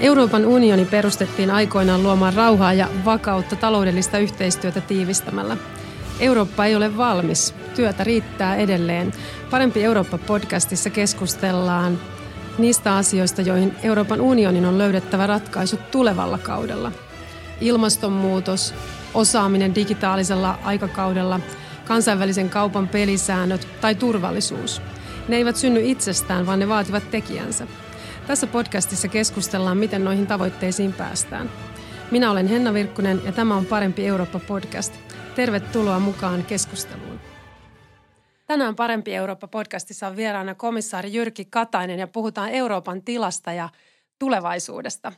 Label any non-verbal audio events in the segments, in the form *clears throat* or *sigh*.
Euroopan unioni perustettiin aikoinaan luomaan rauhaa ja vakautta taloudellista yhteistyötä tiivistämällä. Eurooppa ei ole valmis. Työtä riittää edelleen. Parempi Eurooppa-podcastissa keskustellaan niistä asioista, joihin Euroopan unionin on löydettävä ratkaisut tulevalla kaudella. Ilmastonmuutos, osaaminen digitaalisella aikakaudella, kansainvälisen kaupan pelisäännöt tai turvallisuus. Ne eivät synny itsestään, vaan ne vaativat tekijänsä. Tässä podcastissa keskustellaan, miten noihin tavoitteisiin päästään. Minä olen Henna Virkkunen ja tämä on Parempi Eurooppa-podcast. Tervetuloa mukaan keskusteluun. Tänään Parempi Eurooppa-podcastissa on vieraana komissaari Jyrki Katainen ja puhutaan Euroopan tilasta ja tulevaisuudesta.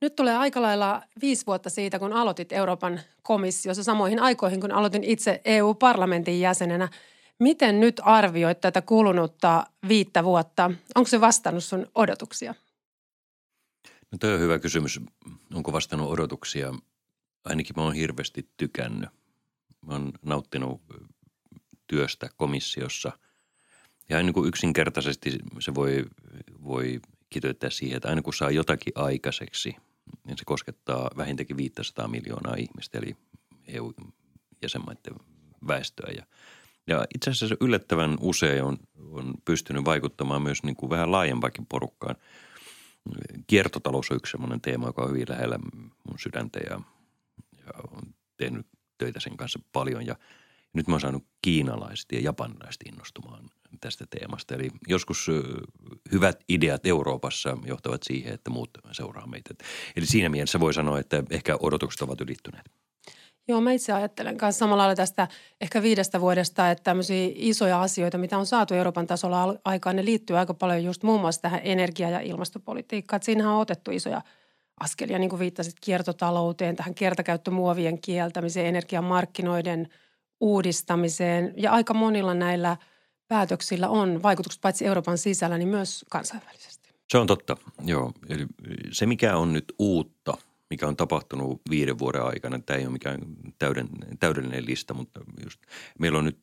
Nyt tulee aika lailla viisi vuotta siitä, kun aloitit Euroopan komissiossa samoihin aikoihin, kun aloitin itse EU-parlamentin jäsenenä. Miten nyt arvioit tätä kulunutta viittä vuotta? Onko se vastannut sun odotuksia? No toi on hyvä kysymys. Onko vastannut odotuksia? Ainakin mä oon hirveästi tykännyt. Mä oon nauttinut työstä komissiossa. Ja aina kun yksinkertaisesti se voi, voi kiteyttää siihen, että aina kun saa jotakin aikaiseksi, niin se koskettaa vähintäänkin 500 miljoonaa ihmistä, eli EU-jäsenmaiden väestöä. Ja, ja itse asiassa yllättävän usein on, on pystynyt vaikuttamaan myös niin kuin vähän laajempaakin porukkaan. Kiertotalous on yksi sellainen teema, joka on hyvin lähellä mun sydäntä ja, ja on tehnyt töitä sen kanssa paljon. Ja nyt mä oon saanut kiinalaiset ja japanilaiset innostumaan tästä teemasta. Eli joskus hyvät ideat Euroopassa johtavat siihen, että muut seuraa meitä. Eli siinä mielessä voi sanoa, että ehkä odotukset ovat ylittyneet. Joo, mä itse ajattelen myös samalla lailla tästä ehkä viidestä vuodesta, että tämmöisiä isoja asioita, mitä on saatu Euroopan tasolla aikaan, ne liittyy aika paljon just muun muassa tähän energia- ja ilmastopolitiikkaan. Että siinähän on otettu isoja askelia, niin kuin viittasit kiertotalouteen, tähän kertakäyttömuovien kieltämiseen, energiamarkkinoiden uudistamiseen ja aika monilla näillä – päätöksillä on vaikutukset paitsi Euroopan sisällä, niin myös kansainvälisesti. Se on totta, joo. Eli se, mikä on nyt uutta, mikä on tapahtunut viiden vuoden aikana, tämä ei ole mikään täyden, täydellinen lista, mutta just, meillä on nyt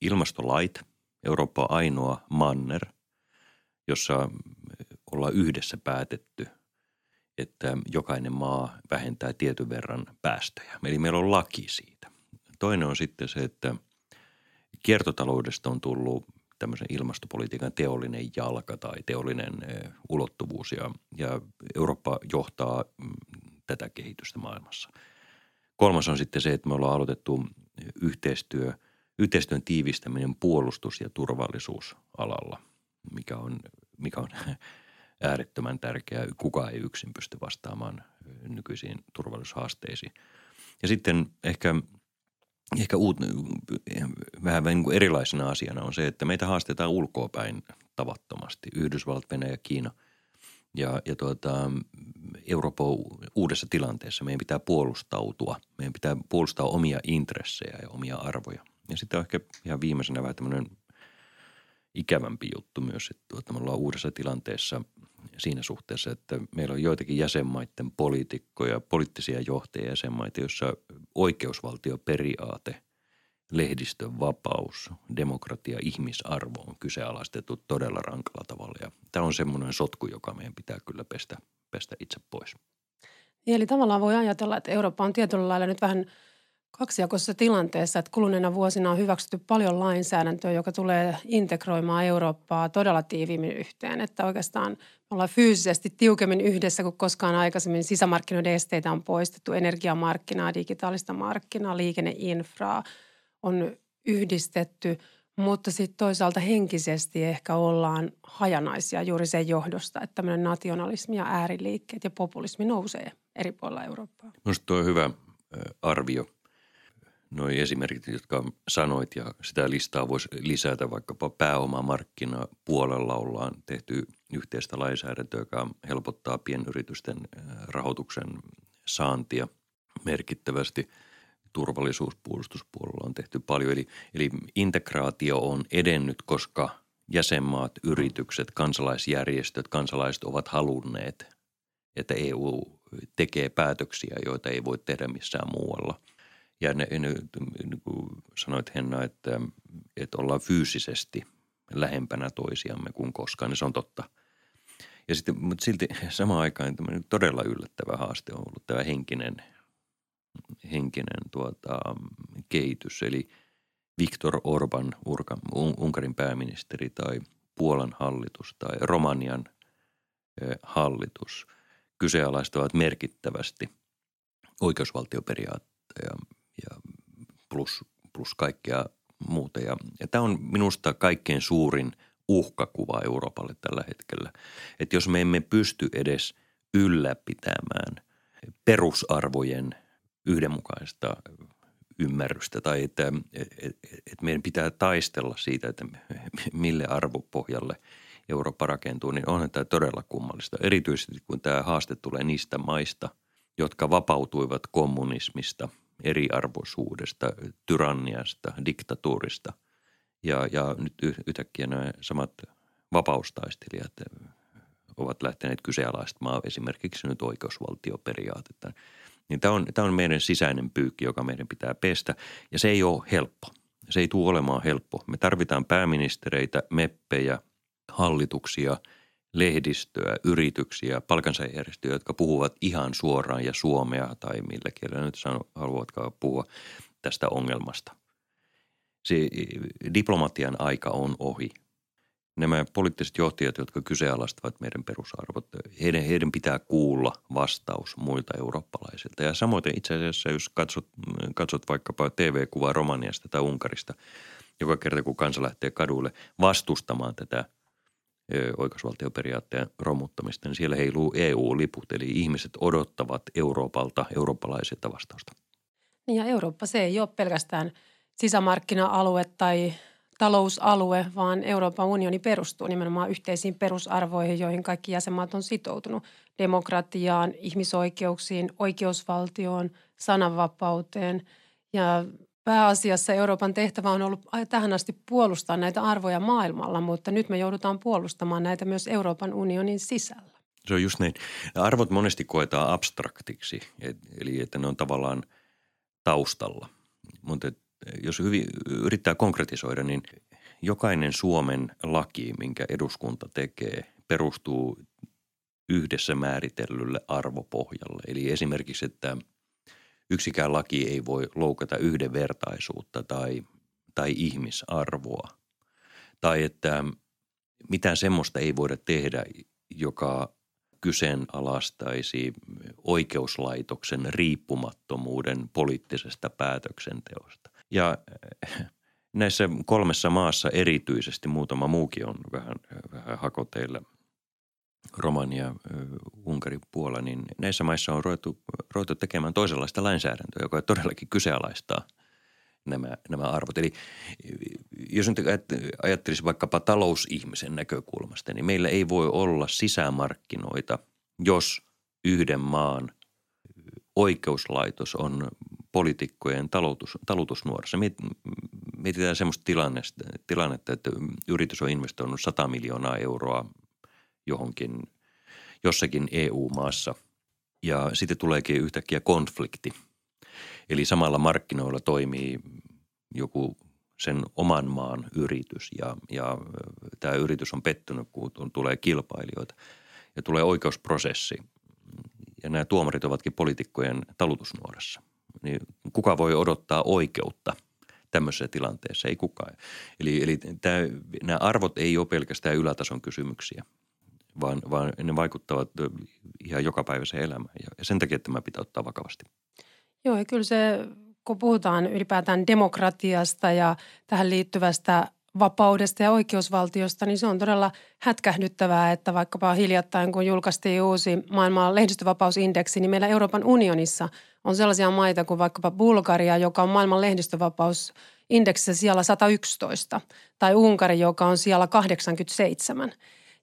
ilmastolait. Eurooppa ainoa manner, jossa ollaan yhdessä päätetty, että jokainen maa vähentää tietyn verran päästöjä. Eli meillä on laki siitä. Toinen on sitten se, että – kiertotaloudesta on tullut tämmöisen ilmastopolitiikan teollinen jalka tai teollinen ulottuvuus ja, ja Eurooppa johtaa mm, tätä kehitystä maailmassa. Kolmas on sitten se, että me ollaan aloitettu yhteistyö, yhteistyön tiivistäminen puolustus- ja turvallisuusalalla, mikä on, mikä on *laughs* äärettömän tärkeää. Kukaan ei yksin pysty vastaamaan nykyisiin turvallisuushaasteisiin. Ja sitten ehkä – ehkä uut, vähän niin kuin erilaisena asiana on se, että meitä haastetaan ulkoapäin tavattomasti. Yhdysvallat, Venäjä, Kiina ja, ja tuota, Eurooppa on uudessa tilanteessa. Meidän pitää puolustautua. Meidän pitää puolustaa omia intressejä ja omia arvoja. Ja sitten on ehkä ihan viimeisenä vähän tämmöinen ikävämpi juttu myös, että tuota, me ollaan uudessa tilanteessa – siinä suhteessa, että meillä on joitakin jäsenmaiden poliitikkoja, poliittisia johtajia jäsenmaita, joissa oikeusvaltioperiaate, lehdistön vapaus, demokratia, ihmisarvo on kyseenalaistettu todella rankalla tavalla. Ja tämä on semmoinen sotku, joka meidän pitää kyllä pestä, pestä itse pois. Eli tavallaan voi ajatella, että Eurooppa on tietyllä lailla nyt vähän – kaksijakoisessa tilanteessa, että kuluneena vuosina on hyväksytty paljon lainsäädäntöä, joka tulee integroimaan Eurooppaa todella tiiviimmin yhteen. Että oikeastaan me ollaan fyysisesti tiukemmin yhdessä kuin koskaan aikaisemmin. Sisämarkkinoiden esteitä on poistettu, energiamarkkinaa, digitaalista markkinaa, liikenneinfraa on yhdistetty, mutta sitten toisaalta henkisesti ehkä ollaan hajanaisia juuri sen johdosta, että tämmöinen nationalismi ja ääriliikkeet ja populismi nousee eri puolilla Eurooppaa. Minusta tuo on hyvä arvio noi esimerkit, jotka sanoit ja sitä listaa voisi lisätä vaikkapa pääomamarkkinapuolella ollaan tehty yhteistä lainsäädäntöä, joka helpottaa pienyritysten rahoituksen saantia merkittävästi. Turvallisuuspuolustuspuolella on tehty paljon, eli, eli integraatio on edennyt, koska jäsenmaat, yritykset, kansalaisjärjestöt, kansalaiset ovat halunneet, että EU tekee päätöksiä, joita ei voi tehdä missään muualla – ja ne, ne, niin kuin sanoit Henna, että, että ollaan fyysisesti lähempänä toisiamme kuin koskaan, niin se on totta. Ja sitten, mutta silti samaan aikaan todella yllättävä haaste on ollut tämä henkinen, henkinen tuota, kehitys. Eli Viktor Orban, Unkarin pääministeri tai Puolan hallitus tai Romanian hallitus kyseenalaistavat merkittävästi oikeusvaltioperiaatteja ja plus, plus kaikkea muuta. Ja, ja tämä on minusta kaikkein suurin uhkakuva Euroopalle tällä hetkellä. Että jos me emme pysty edes ylläpitämään perusarvojen yhdenmukaista ymmärrystä tai että, että meidän pitää taistella siitä, että mille arvopohjalle Eurooppa rakentuu, niin onhan tämä todella kummallista. Erityisesti kun tämä haaste tulee niistä maista, jotka vapautuivat kommunismista, eriarvoisuudesta, tyranniasta, diktatuurista. Ja, ja nyt yhtäkkiä nämä samat vapaustaistelijat ovat lähteneet kyseenalaistamaan esimerkiksi nyt oikeusvaltioperiaatetta – niin tämä on, tämä on meidän sisäinen pyykki, joka meidän pitää pestä ja se ei ole helppo. Se ei tule olemaan helppo. Me tarvitaan pääministereitä, meppejä, hallituksia, lehdistöä, yrityksiä, palkansaajärjestöjä, jotka puhuvat ihan suoraan ja suomea tai millä kielellä nyt haluatkaan puhua tästä ongelmasta. Se diplomatian aika on ohi nämä poliittiset johtajat, jotka kyseenalaistavat meidän perusarvot, heidän, heidän pitää kuulla vastaus muilta eurooppalaisilta. Ja samoin itse asiassa, jos katsot, katsot vaikkapa TV-kuvaa Romaniasta tai Unkarista, joka kerta kun kansa lähtee kadulle vastustamaan tätä oikeusvaltioperiaatteen romuttamista, niin siellä heiluu EU-liput, eli ihmiset odottavat Euroopalta, eurooppalaisilta vastausta. Niin ja Eurooppa se ei ole pelkästään sisämarkkina-alue tai talousalue, vaan Euroopan unioni perustuu nimenomaan yhteisiin perusarvoihin, joihin kaikki jäsenmaat on sitoutunut. Demokratiaan, ihmisoikeuksiin, oikeusvaltioon, sananvapauteen ja pääasiassa Euroopan tehtävä on ollut tähän asti puolustaa näitä arvoja maailmalla, mutta nyt me joudutaan puolustamaan näitä myös Euroopan unionin sisällä. Se on just näin. Arvot monesti koetaan abstraktiksi, eli että ne on tavallaan taustalla. Mutta jos hyvin yrittää konkretisoida, niin jokainen Suomen laki, minkä eduskunta tekee, perustuu yhdessä määritellylle arvopohjalle. Eli esimerkiksi, että yksikään laki ei voi loukata yhdenvertaisuutta tai, tai ihmisarvoa. Tai että mitään semmoista ei voida tehdä, joka kyseenalaistaisi oikeuslaitoksen riippumattomuuden poliittisesta päätöksenteosta. Ja äh, *laughs* näissä kolmessa maassa erityisesti, muutama muukin on vähän, vähän hakoteilla, Romania, äh, Unkari, Puola, niin näissä maissa on ruvettu, ruvettu tekemään toisenlaista lainsäädäntöä, joka todellakin kyseenalaistaa nämä, nämä arvot. Eli jos nyt ajattelisi vaikkapa talousihmisen näkökulmasta, niin meillä ei voi olla sisämarkkinoita, jos yhden maan oikeuslaitos on poliitikkojen talutus, talutusnuorassa. Mietitään sellaista tilannetta, tilannetta, että yritys on investoinut 100 miljoonaa euroa johonkin jossakin EU-maassa ja sitten tuleekin yhtäkkiä konflikti. Eli samalla markkinoilla toimii joku sen oman maan yritys ja, ja tämä yritys on pettynyt, kun tulee kilpailijoita ja tulee oikeusprosessi. Ja nämä tuomarit ovatkin poliitikkojen talutusnuorassa – niin kuka voi odottaa oikeutta tämmöisessä tilanteessa? Ei kukaan. Eli, eli tämä, nämä arvot ei ole pelkästään ylätason kysymyksiä, vaan, vaan ne vaikuttavat ihan jokapäiväiseen elämään ja sen takia tämä pitää ottaa vakavasti. Joo, ja kyllä se, kun puhutaan ylipäätään demokratiasta ja tähän liittyvästä vapaudesta ja oikeusvaltiosta, niin se on todella hätkähdyttävää, että vaikkapa hiljattain, kun julkaistiin uusi maailman lehdistövapausindeksi, niin meillä Euroopan unionissa on sellaisia maita kuin vaikkapa Bulgaria, joka on maailman lehdistövapausindeksissä siellä 111, tai Unkari, joka on siellä 87.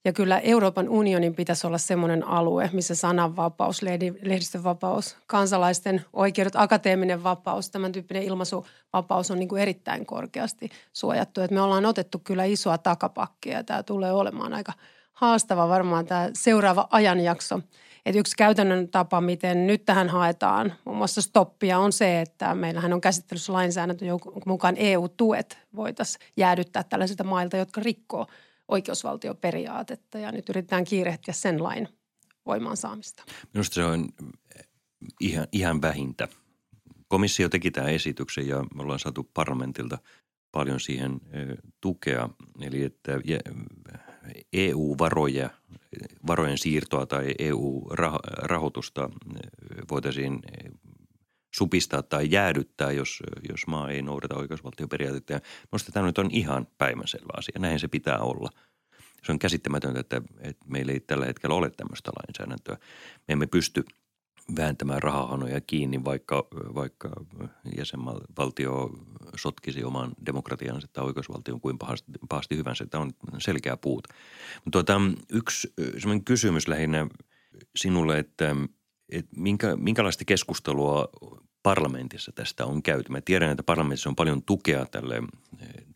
Ja kyllä Euroopan unionin pitäisi olla semmoinen alue, missä sananvapaus, lehdistönvapaus, kansalaisten oikeudet, akateeminen vapaus, tämän tyyppinen ilmaisuvapaus on niin kuin erittäin korkeasti suojattu. Että me ollaan otettu kyllä isoa takapakkia ja tämä tulee olemaan aika haastava varmaan tämä seuraava ajanjakso. Että yksi käytännön tapa, miten nyt tähän haetaan muun muassa stoppia on se, että meillähän on käsittelyssä lainsäädäntö, jonka mukaan EU-tuet voitaisiin jäädyttää tällaisilta mailta, jotka rikkoo oikeusvaltioperiaatetta ja nyt yritetään kiirehtiä sen lain voimaan saamista. Minusta se on ihan, ihan vähintä. Komissio teki tämän esityksen ja me ollaan saatu parlamentilta paljon siihen tukea. Eli että EU-varoja, varojen siirtoa tai EU-rahoitusta voitaisiin supistaa tai jäädyttää, jos, jos maa ei noudata oikeusvaltioperiaatetta. Minusta tämä nyt on ihan päivänselvä asia. Näin se pitää olla. Se on käsittämätöntä, että, että meillä ei tällä hetkellä ole tämmöistä lainsäädäntöä. Me emme pysty – vääntämään rahahanoja kiinni, vaikka, vaikka jäsenvaltio sotkisi oman demokratiansa tai oikeusvaltion kuin pahasti, pahasti hyvänsä. Tämä on selkeä puut. Mutta tuota, yksi kysymys lähinnä sinulle, että, että minkä, minkälaista keskustelua parlamentissa tästä on käyty. Mä tiedän, että parlamentissa on paljon tukea tälle,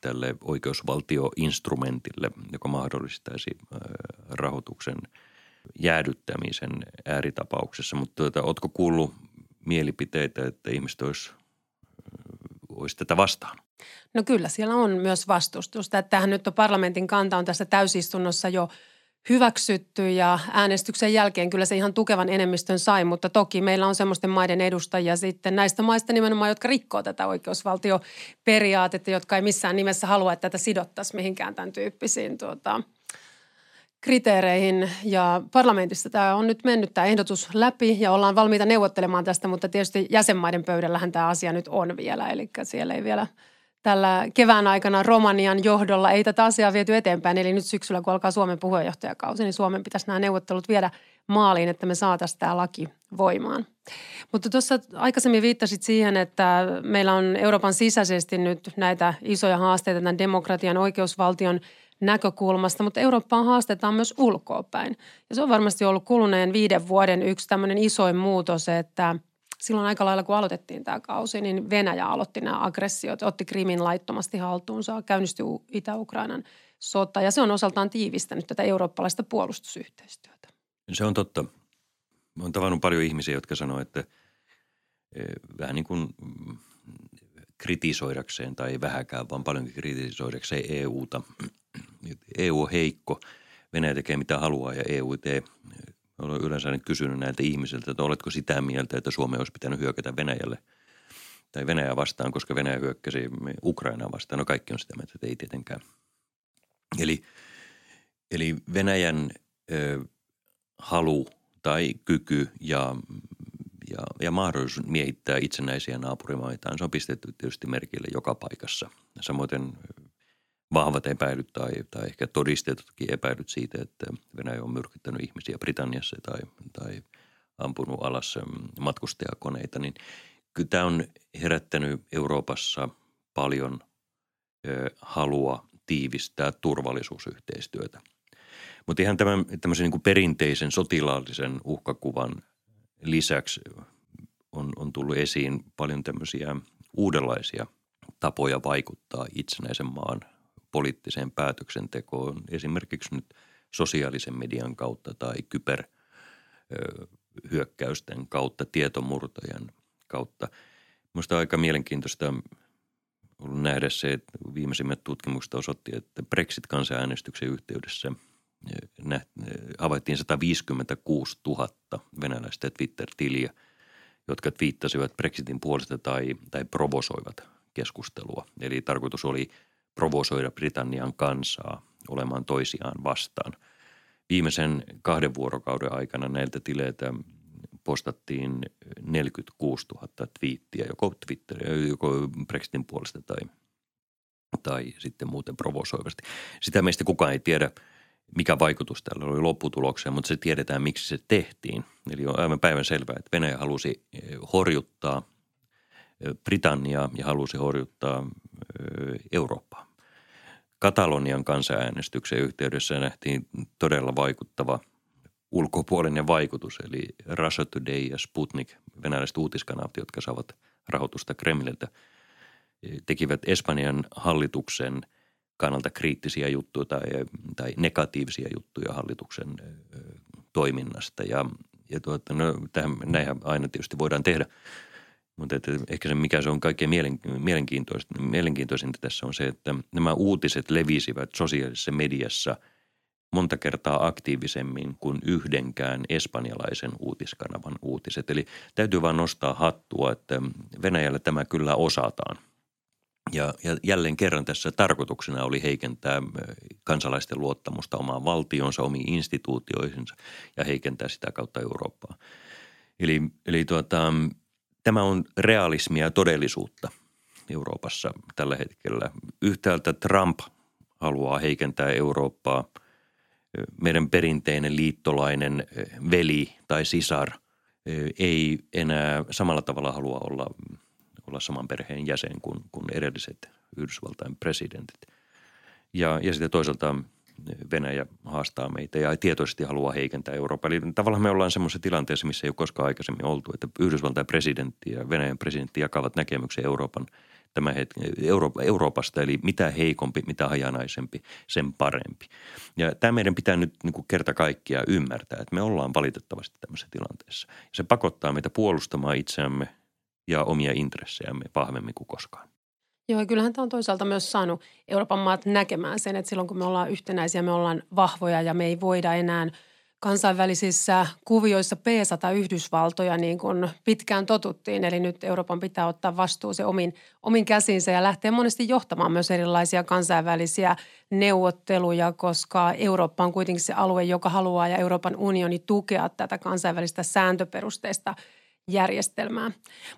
tälle oikeusvaltioinstrumentille, joka mahdollistaisi rahoituksen – jäädyttämisen ääritapauksessa, mutta tuota, oletko kuullut mielipiteitä, että ihmiset olisi, olisi tätä vastaan? No kyllä, siellä on myös vastustusta. Tähän nyt on parlamentin kanta on tässä täysistunnossa jo hyväksytty ja äänestyksen jälkeen kyllä se ihan tukevan enemmistön sai, mutta toki meillä on semmoisten maiden edustajia sitten näistä maista nimenomaan, jotka rikkoo tätä oikeusvaltioperiaatetta, jotka ei missään nimessä halua, että tätä sidottaisiin mihinkään tämän tyyppisiin tuota, kriteereihin. Ja parlamentissa tämä on nyt mennyt tämä ehdotus läpi ja ollaan valmiita neuvottelemaan tästä, mutta tietysti jäsenmaiden pöydällähän tämä asia nyt on vielä, eli siellä ei vielä tällä kevään aikana Romanian johdolla ei tätä asiaa viety eteenpäin. Eli nyt syksyllä, kun alkaa Suomen puheenjohtajakausi, niin Suomen pitäisi nämä neuvottelut viedä maaliin, että me saataisiin tämä laki voimaan. Mutta tuossa aikaisemmin viittasit siihen, että meillä on Euroopan sisäisesti nyt näitä isoja haasteita tämän demokratian, oikeusvaltion – näkökulmasta, mutta Eurooppaa haastetaan myös ulkoapäin. Ja se on varmasti ollut kuluneen viiden vuoden yksi tämmöinen isoin muutos, että silloin aika lailla kun aloitettiin tämä kausi, niin Venäjä aloitti nämä aggressiot, otti Krimin laittomasti haltuunsa, käynnistyi Itä-Ukrainan sota ja se on osaltaan tiivistänyt tätä eurooppalaista puolustusyhteistyötä. Se on totta. Olen tavannut paljon ihmisiä, jotka sanoo, että e, vähän niin kuin kritisoidakseen tai ei vähäkään, vaan paljonkin kritisoidakseen EUta – EU on heikko, Venäjä tekee mitä haluaa ja EU tee. Olen yleensä kysynyt näiltä ihmisiltä, että oletko sitä mieltä, että Suomi olisi pitänyt hyökätä Venäjälle tai Venäjä vastaan, koska Venäjä hyökkäsi Ukrainaa vastaan. No kaikki on sitä mieltä, että ei tietenkään. Eli, eli Venäjän ö, halu tai kyky ja, ja, ja mahdollisuus miehittää itsenäisiä naapurimaitaan, se on pistetty tietysti merkille joka paikassa. Samoin vahvat epäilyt tai, tai ehkä todistetutkin epäilyt siitä, että Venäjä on myrkyttänyt ihmisiä Britanniassa tai, tai ampunut alas matkustajakoneita, niin kyllä tämä on herättänyt Euroopassa paljon ö, halua tiivistää turvallisuusyhteistyötä. Mutta ihan tämän, tämmöisen niin kuin perinteisen sotilaallisen uhkakuvan lisäksi on, on tullut esiin paljon tämmöisiä uudenlaisia tapoja vaikuttaa itsenäisen maan poliittiseen päätöksentekoon esimerkiksi nyt sosiaalisen median kautta tai kyberhyökkäysten kautta, tietomurtojen kautta. Minusta aika mielenkiintoista ollut nähdä se, että viimeisimmät tutkimukset osoitti, että Brexit-kansanäänestyksen yhteydessä havaittiin 156 000 venäläistä Twitter-tiliä, jotka twiittasivat Brexitin puolesta tai, tai provosoivat keskustelua. Eli tarkoitus oli – provosoida Britannian kansaa olemaan toisiaan vastaan. Viimeisen kahden vuorokauden aikana näiltä tileiltä postattiin 46 000 twiittiä, joko Twitter, joko Brexitin puolesta tai, tai sitten muuten provosoivasti. Sitä meistä kukaan ei tiedä, mikä vaikutus tällä oli lopputulokseen, mutta se tiedetään, miksi se tehtiin. Eli on aivan päivän selvää, että Venäjä halusi eh, horjuttaa eh, Britanniaa ja halusi horjuttaa eh, Eurooppaa. Katalonian kansanäänestyksen yhteydessä nähtiin todella vaikuttava ulkopuolinen vaikutus, eli Russia Today ja Sputnik, venäläiset uutiskanavat, jotka saavat rahoitusta Kremliltä, tekivät Espanjan hallituksen kannalta kriittisiä juttuja tai, tai negatiivisia juttuja hallituksen toiminnasta. Ja, ja tuota, no, tähän, näinhän aina tietysti voidaan tehdä – Mutta että ehkä se, mikä se on kaikkein mielenkiintoisinta, mielenkiintoisinta tässä on se, että nämä uutiset levisivät sosiaalisessa mediassa monta kertaa aktiivisemmin kuin yhdenkään espanjalaisen uutiskanavan uutiset. Eli täytyy vain nostaa hattua, että Venäjällä tämä kyllä osataan. Ja, ja jälleen kerran tässä tarkoituksena oli heikentää kansalaisten luottamusta omaan valtionsa, omiin instituutioihinsa ja heikentää sitä kautta Eurooppaa. Eli, eli tuota, Tämä on realismia ja todellisuutta Euroopassa tällä hetkellä. Yhtäältä Trump haluaa heikentää Eurooppaa. Meidän perinteinen liittolainen veli tai sisar ei enää samalla tavalla halua olla, olla saman perheen jäsen kuin, kuin edelliset Yhdysvaltain presidentit. Ja, ja sitten toisaalta Venäjä haastaa meitä ja tietoisesti haluaa heikentää Eurooppaa. Eli tavallaan me ollaan semmoisessa tilanteessa, missä ei ole koskaan aikaisemmin oltu, että Yhdysvaltain presidentti ja Venäjän presidentti jakavat näkemyksen Euroopan tämä hetki, Euro, Euroopasta, eli mitä heikompi, mitä hajanaisempi, sen parempi. Ja tämä meidän pitää nyt niin kuin kerta kaikkiaan ymmärtää, että me ollaan valitettavasti tämmöisessä tilanteessa. Ja se pakottaa meitä puolustamaan itseämme ja omia intressejämme vahvemmin kuin koskaan. Joo, ja kyllähän tämä on toisaalta myös saanut Euroopan maat näkemään sen, että silloin kun me ollaan yhtenäisiä, me ollaan vahvoja ja me ei voida enää kansainvälisissä kuvioissa peesata Yhdysvaltoja niin kuin pitkään totuttiin. Eli nyt Euroopan pitää ottaa vastuu se omin, omin käsinsä ja lähteä monesti johtamaan myös erilaisia kansainvälisiä neuvotteluja, koska Eurooppa on kuitenkin se alue, joka haluaa ja Euroopan unioni tukea tätä kansainvälistä sääntöperusteista – järjestelmää.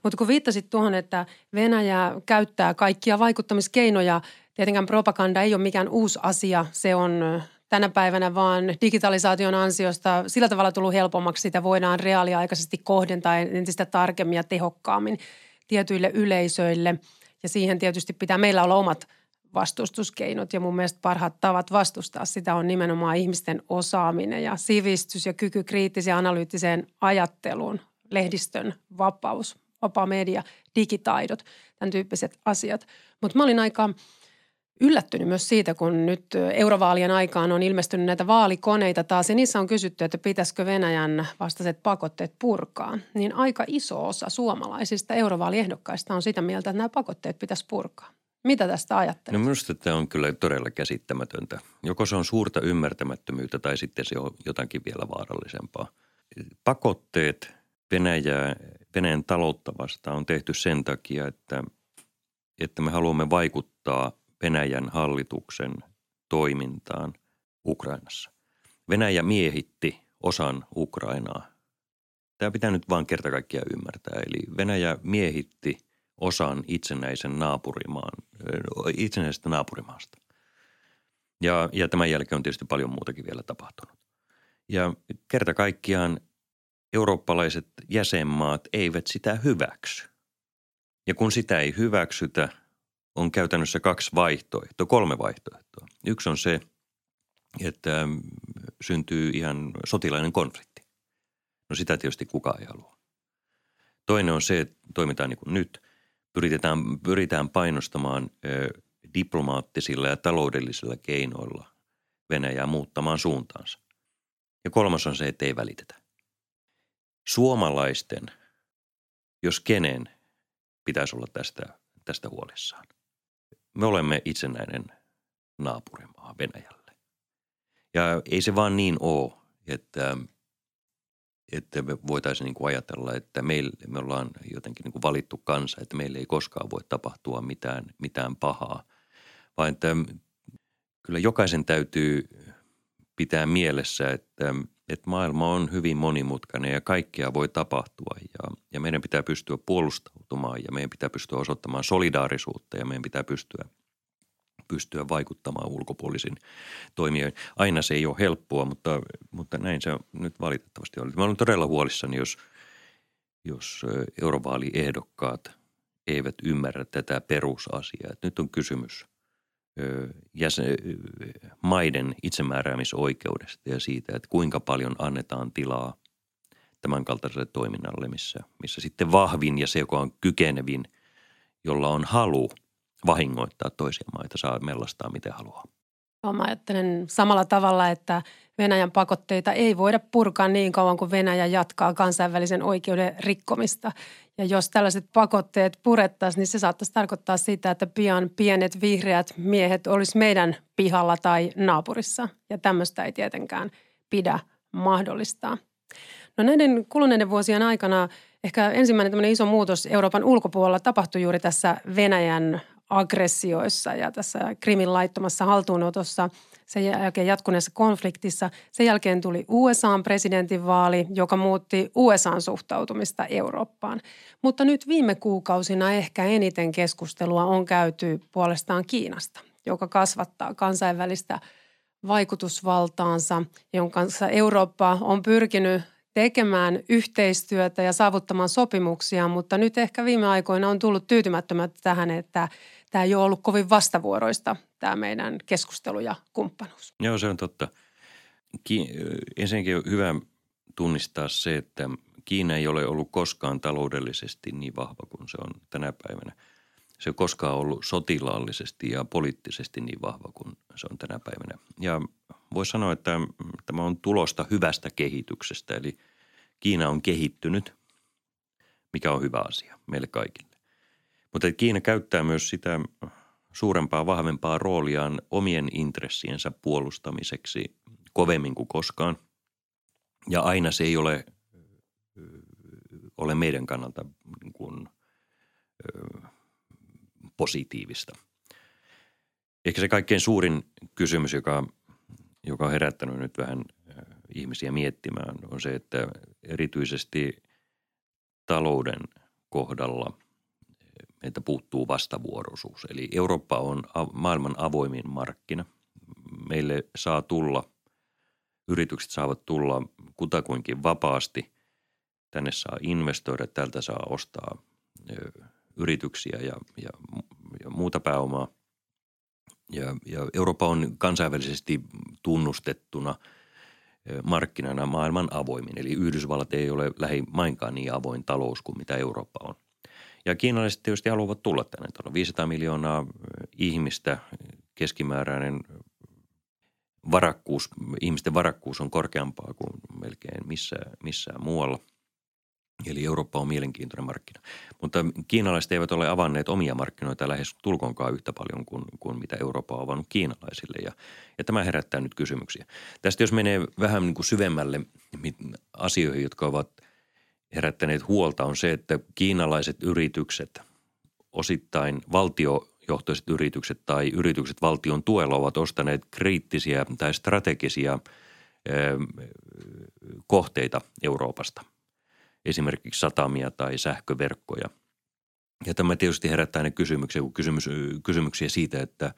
Mutta kun viittasit tuohon, että Venäjä käyttää kaikkia vaikuttamiskeinoja, tietenkään propaganda ei ole mikään uusi asia. Se on tänä päivänä vaan digitalisaation ansiosta sillä tavalla tullut helpommaksi. Sitä voidaan reaaliaikaisesti kohdentaa entistä tarkemmin ja tehokkaammin tietyille yleisöille. Ja siihen tietysti pitää meillä olla omat vastustuskeinot ja mun mielestä parhaat tavat vastustaa sitä on nimenomaan ihmisten osaaminen ja sivistys ja kyky kriittiseen analyyttiseen ajatteluun lehdistön vapaus, vapaa media, digitaidot, tämän tyyppiset asiat. Mutta mä olin aika yllättynyt myös siitä, kun nyt eurovaalien aikaan on ilmestynyt näitä vaalikoneita taas ja niissä on kysytty, että pitäisikö Venäjän vastaiset pakotteet purkaa. Niin aika iso osa suomalaisista eurovaaliehdokkaista on sitä mieltä, että nämä pakotteet pitäisi purkaa. Mitä tästä ajattelet? No minusta tämä on kyllä todella käsittämätöntä. Joko se on suurta ymmärtämättömyyttä tai sitten se on jotakin vielä vaarallisempaa. Pakotteet Venäjää, Venäjän taloutta vastaan on tehty sen takia, että, että me haluamme vaikuttaa Venäjän hallituksen toimintaan Ukrainassa. Venäjä miehitti osan Ukrainaa. Tämä pitää nyt vain kerta kaikkiaan ymmärtää. Eli Venäjä miehitti osan itsenäisen naapurimaan, itsenäisestä naapurimaasta. Ja, ja tämän jälkeen on tietysti paljon muutakin vielä tapahtunut. Ja kerta kaikkiaan eurooppalaiset jäsenmaat eivät sitä hyväksy. Ja kun sitä ei hyväksytä, on käytännössä kaksi vaihtoehtoa, kolme vaihtoehtoa. Yksi on se, että ähm, syntyy ihan sotilainen konflikti. No sitä tietysti kukaan ei halua. Toinen on se, että toimitaan niin kuin nyt. Pyritään, pyritään painostamaan ö, diplomaattisilla ja taloudellisilla keinoilla Venäjää muuttamaan suuntaansa. Ja kolmas on se, että ei välitetä suomalaisten, jos kenen, pitäisi olla tästä, tästä huolissaan. Me olemme itsenäinen naapurimaa Venäjälle. Ja ei se vaan niin ole, että, että me voitaisiin niin kuin ajatella, että meille, me ollaan jotenkin niin kuin valittu kansa, että meille ei koskaan voi tapahtua mitään, mitään pahaa. Vaan että kyllä jokaisen täytyy pitää mielessä, että – että maailma on hyvin monimutkainen ja kaikkea voi tapahtua ja, ja meidän pitää pystyä puolustautumaan ja meidän pitää pystyä osoittamaan solidaarisuutta ja meidän pitää pystyä, pystyä vaikuttamaan ulkopuolisin toimijoihin. Aina se ei ole helppoa, mutta, mutta näin se nyt valitettavasti on. Mä olen todella huolissani, jos, jos eurovaaliehdokkaat eivät ymmärrä tätä perusasiaa. Että nyt on kysymys – jäsen, maiden itsemääräämisoikeudesta ja siitä, että kuinka paljon annetaan tilaa tämän kaltaiselle toiminnalle, missä, missä sitten vahvin ja se, joka on kykenevin, jolla on halu vahingoittaa toisia maita, saa mellastaa miten haluaa. Mä ajattelen samalla tavalla, että Venäjän pakotteita ei voida purkaa niin kauan kuin Venäjä jatkaa kansainvälisen oikeuden rikkomista. Ja jos tällaiset pakotteet purettaisiin, niin se saattaisi tarkoittaa sitä, että pian pienet vihreät miehet olisi meidän pihalla tai naapurissa. Ja tämmöistä ei tietenkään pidä mahdollistaa. No näiden kuluneiden vuosien aikana ehkä ensimmäinen tämmöinen iso muutos Euroopan ulkopuolella tapahtui juuri tässä Venäjän aggressioissa ja tässä Krimin laittomassa haltuunotossa sen jälkeen jatkuneessa konfliktissa. Sen jälkeen tuli USAn presidentinvaali, joka muutti USAn suhtautumista Eurooppaan. Mutta nyt viime kuukausina ehkä eniten keskustelua on käyty puolestaan Kiinasta, joka kasvattaa kansainvälistä vaikutusvaltaansa, jonka kanssa Eurooppa on pyrkinyt tekemään yhteistyötä ja saavuttamaan sopimuksia, mutta nyt ehkä viime aikoina on tullut tyytymättömät tähän, että tämä ei ole ollut kovin vastavuoroista tämä meidän keskustelu ja kumppanuus. Joo, se on totta. Ki- ensinnäkin on hyvä tunnistaa se, että Kiina ei ole ollut koskaan taloudellisesti niin vahva kuin se on tänä päivänä. Se ei koskaan ollut sotilaallisesti ja poliittisesti niin vahva kuin se on tänä päivänä. Ja voisi sanoa, että tämä on tulosta hyvästä kehityksestä, eli Kiina on kehittynyt, mikä on hyvä asia meille kaikille. Mutta Kiina käyttää myös sitä suurempaa, vahvempaa rooliaan omien intressiensä puolustamiseksi kovemmin kuin koskaan. Ja aina se ei ole, ole meidän kannalta niin kuin, positiivista. Ehkä se kaikkein suurin kysymys, joka, joka on herättänyt nyt vähän ihmisiä miettimään, on se, että erityisesti talouden kohdalla – meiltä puuttuu vastavuoroisuus. Eli Eurooppa on maailman avoimin markkina. Meille saa tulla, yritykset saavat tulla kutakuinkin vapaasti. Tänne saa investoida, tältä saa ostaa yrityksiä ja, ja, ja muuta pääomaa. Ja, ja Eurooppa on kansainvälisesti tunnustettuna markkinana maailman avoimin. Eli Yhdysvallat ei ole lähimainkaan niin avoin talous kuin mitä Eurooppa on. Ja kiinalaiset tietysti haluavat tulla tänne. Täällä on 500 miljoonaa ihmistä, keskimääräinen varakkuus, ihmisten varakkuus on korkeampaa kuin melkein missään, missään muualla. Eli Eurooppa on mielenkiintoinen markkina. Mutta kiinalaiset eivät ole avanneet omia markkinoita lähes tulkonkaan yhtä paljon kuin, kuin mitä Eurooppa on avannut kiinalaisille. Ja, ja tämä herättää nyt kysymyksiä. Tästä jos menee vähän niin kuin syvemmälle asioihin, jotka ovat – herättäneet huolta on se, että kiinalaiset yritykset, osittain valtiojohtoiset yritykset tai yritykset valtion tuella ovat ostaneet kriittisiä tai strategisia kohteita Euroopasta, esimerkiksi satamia tai sähköverkkoja. Ja tämä tietysti herättää ne kysymyksiä, kysymys, kysymyksiä siitä, että,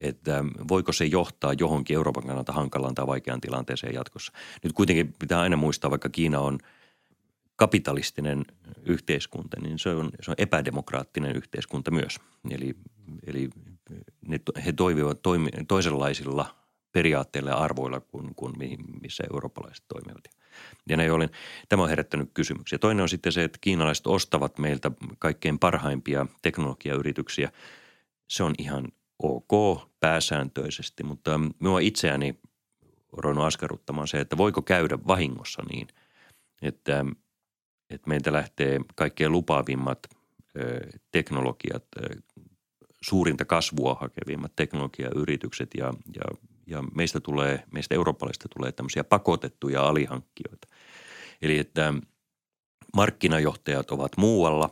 että voiko se johtaa johonkin Euroopan kannalta hankalaan tai vaikeaan tilanteeseen jatkossa. Nyt kuitenkin pitää aina muistaa, vaikka Kiina on – kapitalistinen yhteiskunta, niin se on, se on epädemokraattinen yhteiskunta myös. Eli, eli ne, he toimivat toimi, toisenlaisilla periaatteilla ja arvoilla kuin, kuin missä eurooppalaiset toimivat. Ja näin ollen tämä on herättänyt kysymyksiä. Toinen on sitten se, että kiinalaiset ostavat meiltä kaikkein parhaimpia teknologiayrityksiä. Se on ihan ok pääsääntöisesti, mutta minua itseäni on askarruttamaan se, että voiko käydä vahingossa niin, että – että meiltä lähtee kaikkein lupaavimmat teknologiat, suurinta kasvua hakevimmat teknologiayritykset ja, ja, ja meistä tulee, meistä eurooppalaisista tulee tämmöisiä pakotettuja alihankkijoita. Eli että markkinajohtajat ovat muualla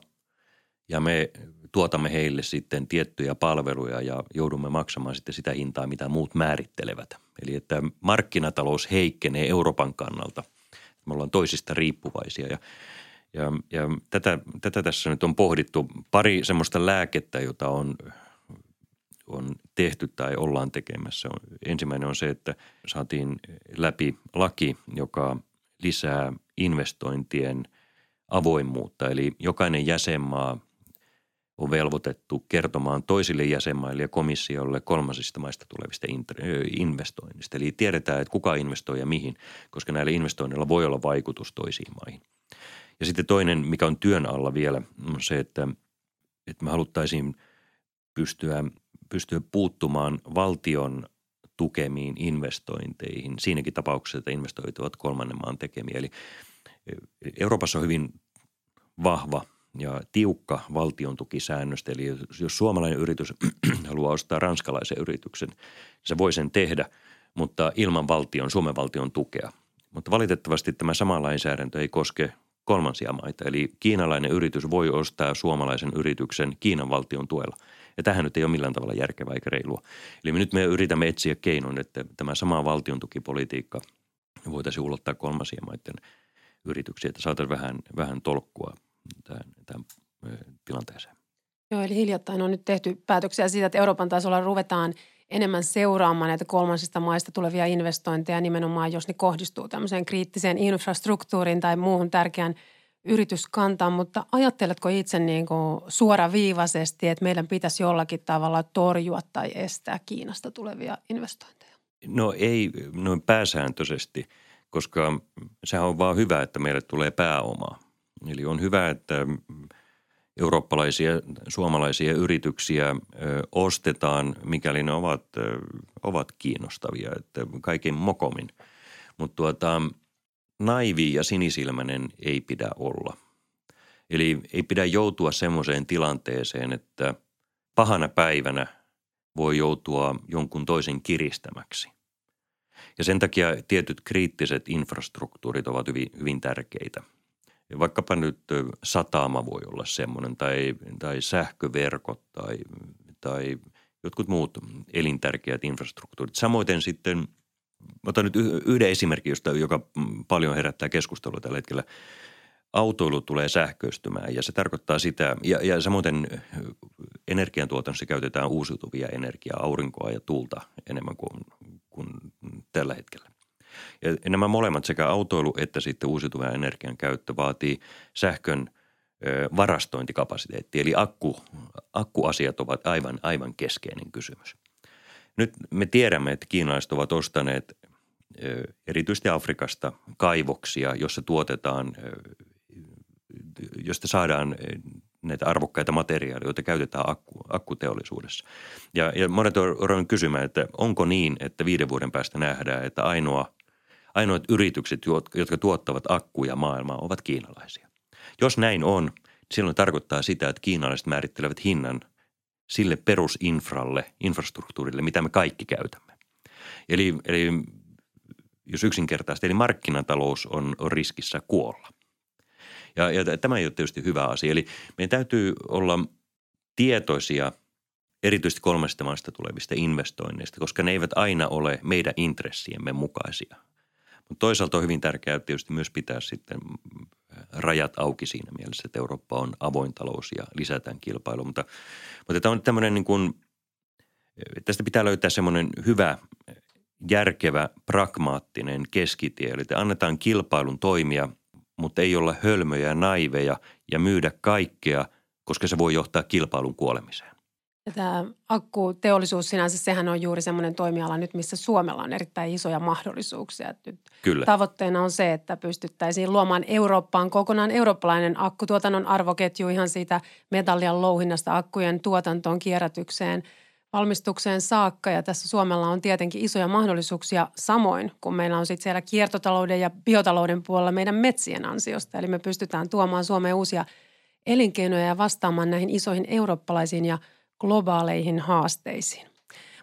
ja me tuotamme heille sitten tiettyjä palveluja ja joudumme maksamaan sitten sitä hintaa, mitä muut määrittelevät. Eli että markkinatalous heikkenee Euroopan kannalta. Me ollaan toisista riippuvaisia ja ja, ja tätä, tätä tässä nyt on pohdittu. Pari semmoista lääkettä, jota on, on tehty tai ollaan tekemässä. Ensimmäinen on se, että saatiin läpi laki, joka lisää investointien avoimuutta. Eli jokainen jäsenmaa on velvoitettu kertomaan toisille jäsenmaille ja komissiolle kolmasista maista tulevista investoinnista. Eli tiedetään, että kuka investoi ja mihin, koska näillä investoinneilla voi olla vaikutus toisiin maihin. Ja sitten toinen, mikä on työn alla vielä, on se, että, että me haluttaisiin pystyä, pystyä puuttumaan valtion tukemiin investointeihin siinäkin tapauksessa, että investoinnit ovat kolmannen maan tekemiä. Eli Euroopassa on hyvin vahva ja tiukka valtion tukisäännöstä. Eli jos suomalainen yritys *clears throat* haluaa ostaa ranskalaisen yrityksen, se voi sen tehdä, mutta ilman valtion, Suomen valtion tukea. Mutta valitettavasti tämä sama lainsäädäntö ei koske kolmansia maita. Eli kiinalainen yritys voi ostaa suomalaisen yrityksen Kiinan valtion tuella. Ja tähän nyt ei ole millään tavalla järkevää eikä reilua. Eli me nyt me yritämme etsiä keinon, että tämä sama valtion tukipolitiikka voitaisiin ulottaa kolmansien maiden yrityksiä, että saataisiin vähän, vähän tolkkua tähän, tähän tilanteeseen. Joo, eli hiljattain on nyt tehty päätöksiä siitä, että Euroopan tasolla ruvetaan enemmän seuraamaan näitä kolmansista maista tulevia investointeja nimenomaan, jos ne kohdistuu tämmöiseen kriittiseen infrastruktuuriin tai muuhun tärkeään yrityskantaan. Mutta ajatteletko itse niin kuin suoraviivaisesti, että meidän pitäisi jollakin tavalla torjua tai estää Kiinasta tulevia investointeja? No ei noin pääsääntöisesti, koska sehän on vaan hyvä, että meille tulee pääomaa. Eli on hyvä, että eurooppalaisia, suomalaisia yrityksiä ostetaan, mikäli ne ovat, ovat kiinnostavia, että kaiken mokomin. Mutta tuota, naivi ja sinisilmäinen ei pidä olla. Eli ei pidä joutua semmoiseen tilanteeseen, että pahana päivänä voi joutua jonkun toisen kiristämäksi. Ja sen takia tietyt kriittiset infrastruktuurit ovat hyvin, hyvin tärkeitä – Vaikkapa nyt satama voi olla semmoinen tai, tai sähköverkot tai, tai jotkut muut elintärkeät infrastruktuurit. Samoin sitten, otan nyt yhden esimerkin, josta, joka paljon herättää keskustelua tällä hetkellä. Autoilu tulee sähköistymään ja se tarkoittaa sitä, ja, ja samoin energiantuotannossa käytetään uusiutuvia energiaa, aurinkoa ja tuulta enemmän kuin, kuin tällä hetkellä. Ja nämä molemmat, sekä autoilu että sitten uusiutuvan energian käyttö vaatii sähkön varastointikapasiteetti. Eli akku, akkuasiat ovat aivan, aivan keskeinen kysymys. Nyt me tiedämme, että kiinalaiset ovat ostaneet erityisesti Afrikasta kaivoksia, jossa tuotetaan, josta saadaan näitä arvokkaita materiaaleja, joita käytetään akku, akkuteollisuudessa. Ja, ja monet on kysymään, että onko niin, että viiden vuoden päästä nähdään, että ainoa ainoat yritykset, jotka tuottavat akkuja maailmaa, ovat kiinalaisia. Jos näin on, silloin tarkoittaa sitä, että kiinalaiset määrittelevät hinnan sille perusinfralle, infrastruktuurille, mitä me kaikki käytämme. Eli, eli jos yksinkertaisesti, eli markkinatalous on, on riskissä kuolla. Ja, ja tämä ei ole tietysti hyvä asia. Eli meidän täytyy olla tietoisia erityisesti kolmesta maasta tulevista investoinneista, koska ne eivät aina ole meidän intressiemme mukaisia – mutta toisaalta on hyvin tärkeää tietysti myös pitää sitten rajat auki siinä mielessä, että Eurooppa on avoin talous ja lisätään kilpailua. Mutta, mutta tämä on tämmöinen niin kuin, tästä pitää löytää semmoinen hyvä, järkevä, pragmaattinen keskitie. Eli että annetaan kilpailun toimia, mutta ei olla hölmöjä ja naiveja ja myydä kaikkea, koska se voi johtaa kilpailun kuolemiseen. Tämä akkuteollisuus sinänsä, sehän on juuri semmoinen toimiala nyt, missä Suomella on erittäin isoja mahdollisuuksia. Nyt Kyllä. Tavoitteena on se, että pystyttäisiin luomaan Eurooppaan kokonaan eurooppalainen akkutuotannon arvoketju ihan siitä metallian louhinnasta akkujen tuotantoon, kierrätykseen, valmistukseen saakka. Ja tässä Suomella on tietenkin isoja mahdollisuuksia samoin, kun meillä on sitten siellä kiertotalouden ja biotalouden puolella meidän metsien ansiosta. Eli me pystytään tuomaan Suomeen uusia elinkeinoja ja vastaamaan näihin isoihin eurooppalaisiin ja – globaaleihin haasteisiin.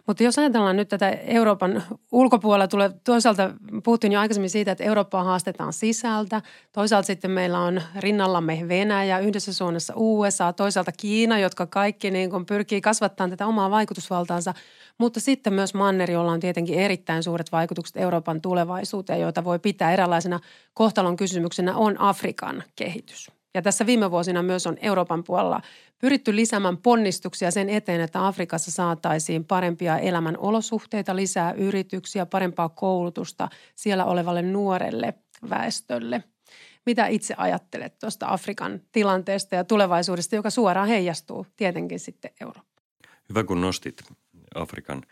Mutta jos ajatellaan nyt tätä Euroopan ulkopuolella, tulee, toisaalta puhuttiin jo aikaisemmin siitä, että Eurooppaa haastetaan sisältä. Toisaalta sitten meillä on rinnallamme Venäjä, yhdessä suunnassa USA, toisaalta Kiina, jotka kaikki niin kuin pyrkii kasvattamaan tätä omaa vaikutusvaltaansa. Mutta sitten myös Manneri, jolla on tietenkin erittäin suuret vaikutukset Euroopan tulevaisuuteen, joita voi pitää eräänlaisena kohtalon kysymyksenä, on Afrikan kehitys. Ja tässä viime vuosina myös on Euroopan puolella pyritty lisäämään ponnistuksia sen eteen, että Afrikassa saataisiin parempia elämän olosuhteita, lisää yrityksiä, parempaa koulutusta siellä olevalle nuorelle väestölle. Mitä itse ajattelet tuosta Afrikan tilanteesta ja tulevaisuudesta, joka suoraan heijastuu tietenkin sitten Eurooppaan? Hyvä kun nostit Afrikan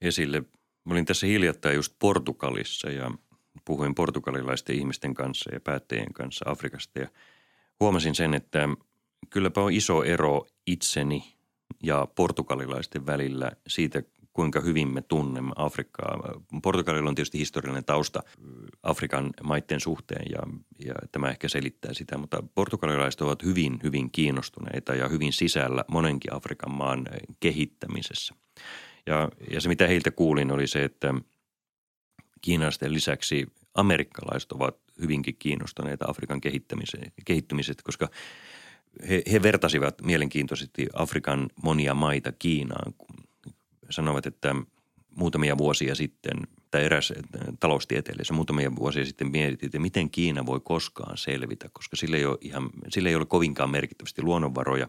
esille. Mä olin tässä hiljattain just Portugalissa ja puhuin portugalilaisten ihmisten kanssa ja päättäjien kanssa Afrikasta ja huomasin sen, että kylläpä on iso ero itseni ja portugalilaisten välillä siitä, kuinka hyvin me tunnemme Afrikkaa. Portugalilla on tietysti historiallinen tausta Afrikan maiden suhteen ja, ja tämä ehkä selittää sitä, mutta portugalilaiset ovat hyvin, hyvin kiinnostuneita ja hyvin sisällä monenkin Afrikan maan kehittämisessä. Ja, ja se, mitä heiltä kuulin, oli se, että kiinalaisten lisäksi amerikkalaiset ovat hyvinkin kiinnostuneita Afrikan kehittymisestä, koska he, he vertasivat mielenkiintoisesti Afrikan monia maita Kiinaan. Sanovat, että muutamia vuosia sitten, tai eräs taloustieteilijä muutamia vuosia sitten mietittiin, että miten Kiina voi koskaan selvitä, koska sillä ei ole, ihan, sillä ei ole kovinkaan merkittävästi luonnonvaroja.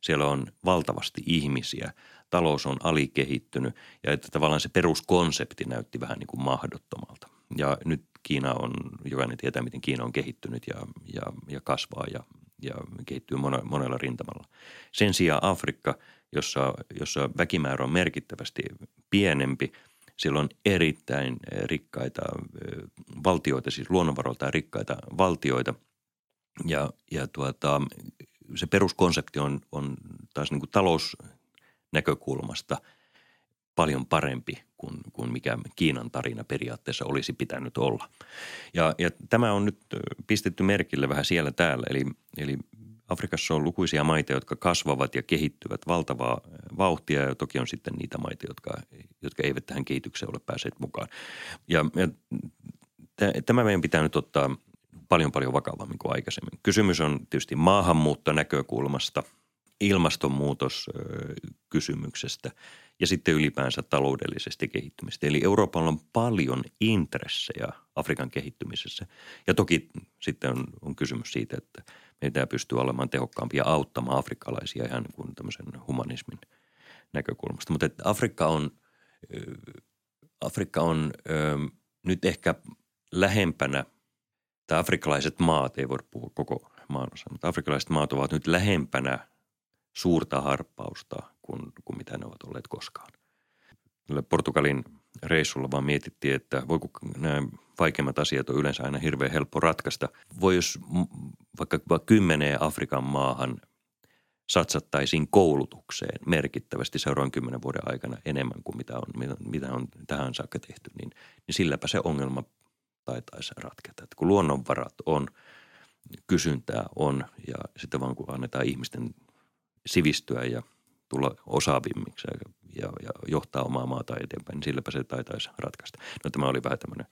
Siellä on valtavasti ihmisiä, talous on alikehittynyt ja että tavallaan se peruskonsepti näytti vähän niin kuin mahdottomalta. Ja nyt Kiina on, jokainen tietää miten Kiina on kehittynyt ja, ja, ja kasvaa ja, ja kehittyy monella rintamalla. Sen sijaan Afrikka, jossa, jossa väkimäärä on merkittävästi pienempi, siellä on erittäin rikkaita valtioita, siis luonnonvaroiltaan rikkaita valtioita. Ja, ja tuota, se peruskonsepti on, on taas niin kuin talousnäkökulmasta – paljon parempi kuin, kuin mikä Kiinan tarina periaatteessa olisi pitänyt olla. Ja, ja tämä on nyt pistetty merkille vähän siellä täällä, eli, eli Afrikassa on lukuisia maita, jotka kasvavat ja kehittyvät valtavaa vauhtia ja toki on sitten niitä maita, jotka, jotka eivät tähän kehitykseen ole päässeet mukaan. Ja, ja tämä meidän pitää nyt ottaa paljon paljon vakavammin kuin aikaisemmin. Kysymys on tietysti maahanmuutto näkökulmasta – ilmastonmuutoskysymyksestä ja sitten ylipäänsä taloudellisesti kehittymistä. Eli Euroopalla on paljon intressejä Afrikan kehittymisessä. Ja toki sitten on, on kysymys siitä, että meidän pystyy olemaan tehokkaampia auttamaan afrikkalaisia ihan niin kuin tämmöisen humanismin näkökulmasta. Mutta että Afrikka on, Afrikka on ö, nyt ehkä lähempänä, tai afrikkalaiset maat, ei voi puhua koko maanosa, mutta afrikkalaiset maat ovat nyt lähempänä – suurta harppausta kuin, kuin mitä ne ovat olleet koskaan. Portugalin reissulla vaan mietittiin, että voiko nämä vaikeimmat asiat on yleensä aina hirveän helppo ratkaista. Voi jos vaikka, vaikka kymmeneen Afrikan maahan satsattaisiin koulutukseen merkittävästi seuraavan kymmenen vuoden aikana enemmän kuin mitä on, mitä on tähän saakka tehty, niin, niin silläpä se ongelma taitaisi ratketa. Että kun luonnonvarat on, kysyntää on ja sitten vaan kun annetaan ihmisten sivistyä ja tulla osaavimmiksi ja, ja, ja johtaa omaa maata eteenpäin, niin silläpä se taitaisi ratkaista. No tämä oli vähän tämmöinen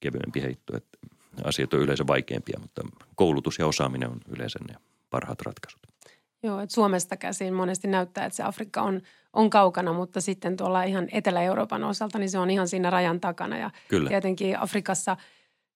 kevyempi heitto, että asiat on yleensä vaikeampia, mutta koulutus ja osaaminen on yleensä ne parhaat ratkaisut. Joo, että Suomesta käsin monesti näyttää, että se Afrikka on, on kaukana, mutta sitten tuolla ihan Etelä-Euroopan osalta, niin se on ihan siinä rajan takana. Ja Kyllä. tietenkin Afrikassa –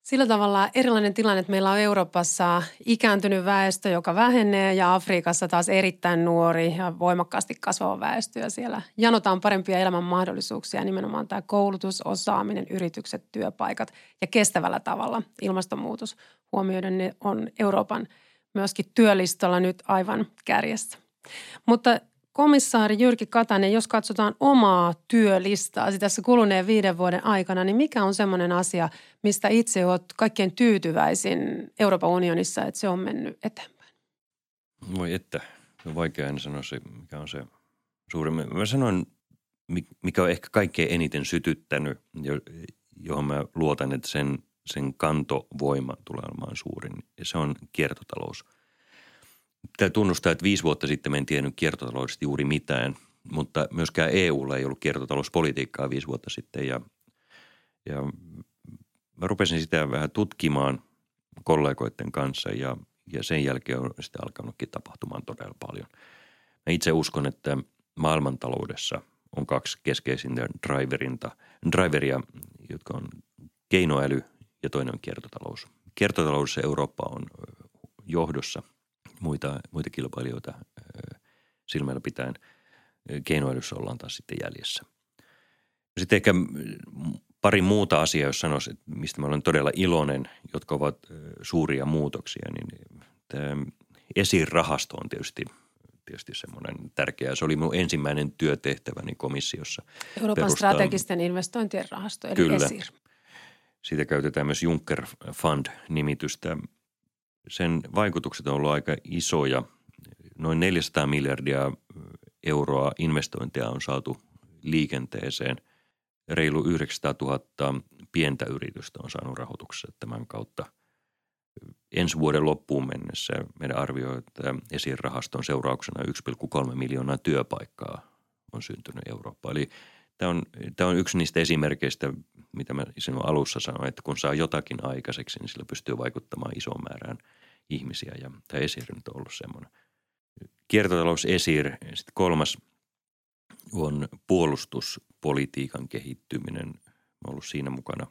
sillä tavalla erilainen tilanne, että meillä on Euroopassa ikääntynyt väestö, joka vähenee ja Afrikassa taas erittäin nuori ja voimakkaasti kasvava väestö ja siellä janotaan parempia elämän mahdollisuuksia, nimenomaan tämä koulutus, osaaminen, yritykset, työpaikat ja kestävällä tavalla ilmastonmuutos huomioiden ne on Euroopan myöskin työlistalla nyt aivan kärjessä. Mutta Komissaari Jyrki Katainen, jos katsotaan omaa työlistaa tässä kuluneen viiden vuoden aikana, niin mikä on semmoinen asia, mistä itse olet kaikkein tyytyväisin Euroopan unionissa, että se on mennyt eteenpäin? Voi että, on vaikea en sanoa se, mikä on se suurin. Mä sanoin, mikä on ehkä kaikkein eniten sytyttänyt, johon mä luotan, että sen, sen kantovoima tulee olemaan suurin, ja se on kiertotalous – Pitää tunnustaa, että viisi vuotta sitten me en tiennyt kiertotaloudesta juuri mitään, mutta myöskään EUlla ei ollut kiertotalouspolitiikkaa viisi vuotta sitten ja, ja mä rupesin sitä vähän tutkimaan kollegoiden kanssa ja, ja sen jälkeen on sitten alkanutkin tapahtumaan todella paljon. Mä itse uskon, että maailmantaloudessa on kaksi keskeisintä driverinta, driveria, jotka on keinoäly ja toinen on kiertotalous. Kiertotaloudessa Eurooppa on johdossa – muita, muita kilpailijoita silmällä pitäen. Keinoälyssä ollaan taas sitten jäljessä. Sitten ehkä pari muuta asiaa, jos sanoisin, mistä mä olen todella iloinen, jotka ovat suuria muutoksia, niin tämä esirahasto on tietysti tietysti semmoinen tärkeä. Se oli minun ensimmäinen työtehtäväni komissiossa. Euroopan perustaa. strategisten investointien rahasto, eli Kyllä. ESIR. Siitä käytetään myös Juncker Fund-nimitystä sen vaikutukset on ollut aika isoja. Noin 400 miljardia euroa investointeja on saatu liikenteeseen. Reilu 900 000 pientä yritystä on saanut rahoituksessa tämän kautta. Ensi vuoden loppuun mennessä meidän arvio, että esirahaston seurauksena 1,3 miljoonaa työpaikkaa on syntynyt Eurooppaan. Eli tämä on, tämä on yksi niistä esimerkkeistä, mitä mä sinun alussa sanoin, että kun saa jotakin aikaiseksi, niin sillä pystyy vaikuttamaan isoon määrään ihmisiä. Ja tämä esir nyt on ollut semmoinen. Kiertotalous esir. Sitten kolmas on puolustuspolitiikan kehittyminen. Mä ollut siinä mukana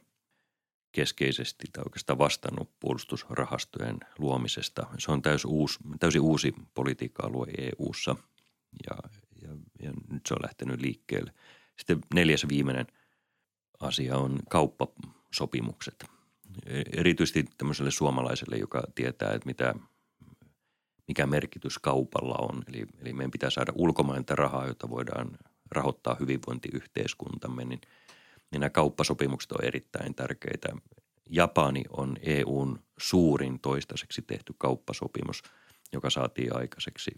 keskeisesti tai oikeastaan vastannut puolustusrahastojen luomisesta. Se on täysin uusi, täysin uusi politiikka-alue EU-ssa ja, ja, ja nyt se on lähtenyt liikkeelle. Sitten neljäs viimeinen asia on kauppasopimukset. Erityisesti tämmöiselle suomalaiselle, joka tietää, että mitä, mikä merkitys kaupalla on. Eli, eli meidän pitää saada ulkomailta rahaa, jota voidaan rahoittaa hyvinvointiyhteiskuntamme, niin, niin nämä kauppasopimukset on erittäin tärkeitä. Japani on EUn suurin toistaiseksi tehty kauppasopimus, joka saatiin aikaiseksi.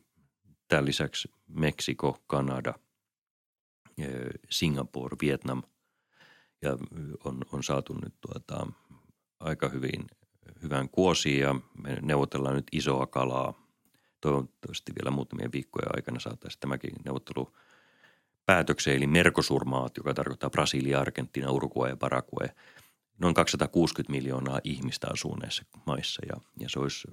Tämän lisäksi Meksiko, Kanada, Singapore, Vietnam ja on, on saatu nyt tuota, aika hyvin, hyvän kuosiin ja me neuvotellaan nyt isoa kalaa. Toivottavasti vielä muutamien viikkojen aikana saataisiin tämäkin neuvottelu – päätökseen, eli Merkosurmaat, joka tarkoittaa Brasilia, Argentina, Uruguay ja Paraguay. Noin 260 miljoonaa ihmistä asuu näissä maissa ja, ja se, olisi,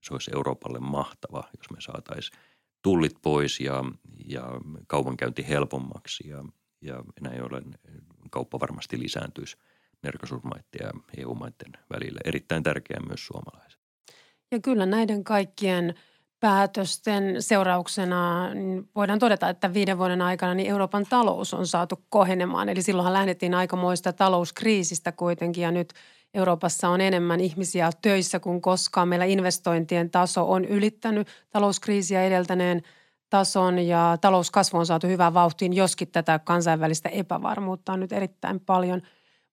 se olisi Euroopalle mahtava, jos me saataisiin tullit pois ja, ja kaupankäynti helpommaksi ja, ja näin ollen kauppa varmasti lisääntyisi Merkosurmaiden ja EU-maiden välillä. Erittäin tärkeää myös suomalaiset. Ja kyllä näiden kaikkien – päätösten seurauksena niin voidaan todeta, että viiden vuoden aikana niin Euroopan talous on saatu kohenemaan. Eli silloinhan lähdettiin aikamoista talouskriisistä kuitenkin ja nyt Euroopassa on enemmän ihmisiä töissä kuin koskaan. Meillä investointien taso on ylittänyt talouskriisiä edeltäneen tason ja talouskasvu on saatu hyvään vauhtiin, joskin tätä kansainvälistä epävarmuutta on nyt erittäin paljon.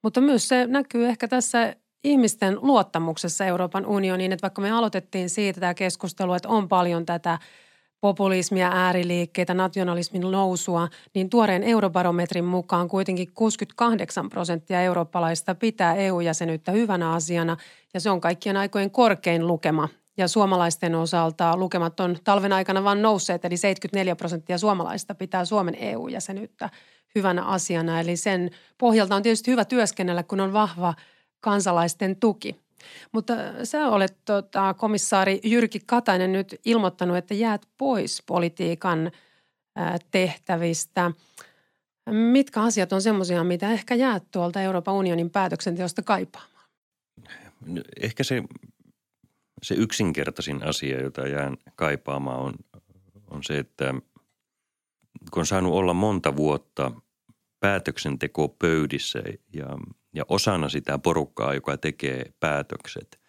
Mutta myös se näkyy ehkä tässä ihmisten luottamuksessa Euroopan unioniin, että vaikka me aloitettiin siitä tämä keskustelu, että on paljon tätä populismia, ääriliikkeitä, nationalismin nousua, niin tuoreen eurobarometrin mukaan kuitenkin 68 prosenttia eurooppalaista pitää EU-jäsenyyttä hyvänä asiana ja se on kaikkien aikojen korkein lukema. Ja suomalaisten osalta lukemat on talven aikana vain nousseet, eli 74 prosenttia suomalaista pitää Suomen EU-jäsenyyttä hyvänä asiana. Eli sen pohjalta on tietysti hyvä työskennellä, kun on vahva – kansalaisten tuki. Mutta sä olet tota, komissaari Jyrki Katainen nyt ilmoittanut, että jäät pois politiikan tehtävistä. Mitkä asiat on semmoisia, mitä ehkä jäät tuolta Euroopan unionin päätöksenteosta kaipaamaan? Ehkä se, se yksinkertaisin asia, jota jään kaipaamaan on, on se, että kun on saanut olla monta vuotta päätöksentekopöydissä ja ja osana sitä porukkaa, joka tekee päätökset,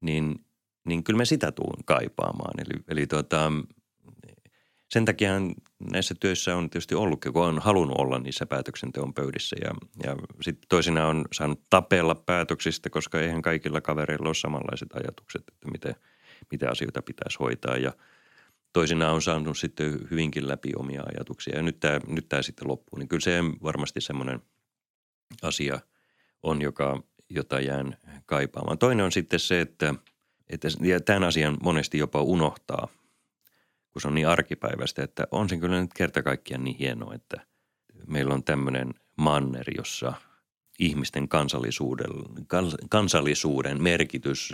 niin, niin kyllä me sitä tuun kaipaamaan. Eli, eli tota, sen takia näissä töissä on tietysti ollut, kun on halunnut olla niissä päätöksenteon pöydissä ja, ja sitten toisinaan on saanut tapella päätöksistä, koska eihän kaikilla kavereilla ole samanlaiset ajatukset, että miten, miten asioita pitäisi hoitaa ja toisinaan on saanut sitten hyvinkin läpi omia ajatuksia ja nyt tämä, nyt tämä sitten loppuu. Niin kyllä se varmasti semmoinen asia – on, joka, jota jään kaipaamaan. Toinen on sitten se, että, että ja tämän asian monesti jopa unohtaa, kun se on niin arkipäiväistä, että on se kyllä nyt kerta kaikkiaan niin hienoa, että meillä on tämmöinen manner, jossa ihmisten kansallisuuden, kansallisuuden merkitys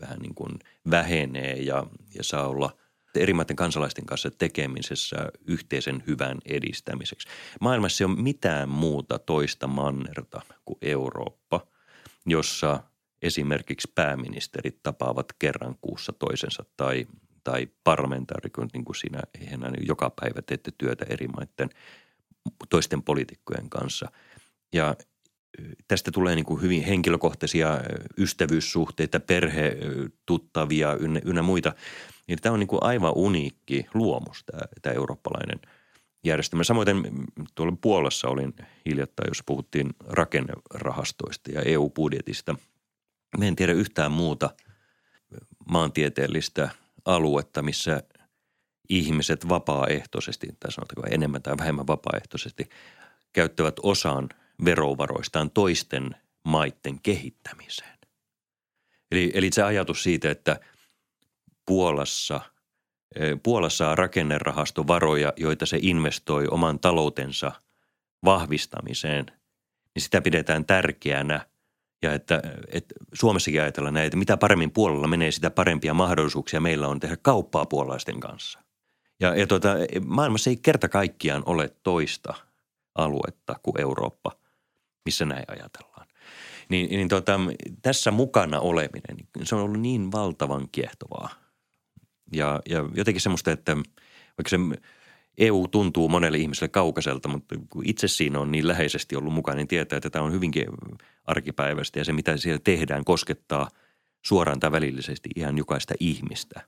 vähän niin kuin vähenee ja, ja saa olla – eri maiden kansalaisten kanssa tekemisessä yhteisen hyvän edistämiseksi. Maailmassa ei ole mitään muuta toista mannerta kuin Eurooppa, jossa esimerkiksi pääministerit tapaavat kerran kuussa toisensa tai, tai parlamentaarikot, niin kuin siinä eihän joka päivä teette työtä eri maiden toisten poliitikkojen kanssa. Ja tästä tulee niin kuin hyvin henkilökohtaisia ystävyyssuhteita, perhetuttavia ynnä, ynnä muita – niin tämä on niin kuin aivan uniikki luomus tämä, tämä eurooppalainen järjestelmä. Samoin tuolla Puolassa olin hiljattain, jos puhuttiin rakennerahastoista ja EU-budjetista. Me en tiedä yhtään muuta maantieteellistä aluetta, missä ihmiset vapaaehtoisesti, tai sanotaanko enemmän tai vähemmän vapaaehtoisesti, käyttävät osan verovaroistaan toisten maiden kehittämiseen. Eli, eli se ajatus siitä, että Puolassa, eh, Puolassa saa rakennerahastovaroja, joita se investoi oman taloutensa vahvistamiseen, niin sitä pidetään tärkeänä – ja että, että Suomessakin ajatellaan näin, että mitä paremmin puolella menee, sitä parempia mahdollisuuksia meillä on tehdä kauppaa puolalaisten kanssa. Ja, ja tuota, maailmassa ei kerta kaikkiaan ole toista aluetta kuin Eurooppa, missä näin ajatellaan. Niin, niin tuota, tässä mukana oleminen, niin se on ollut niin valtavan kiehtovaa. Ja, ja jotenkin semmoista, että vaikka se EU tuntuu monelle ihmiselle kaukaiselta, mutta kun itse siinä on niin läheisesti ollut mukana, niin tietää, että tämä on hyvinkin arkipäiväistä ja se, mitä siellä tehdään, koskettaa suoraan tai välillisesti ihan jokaista ihmistä.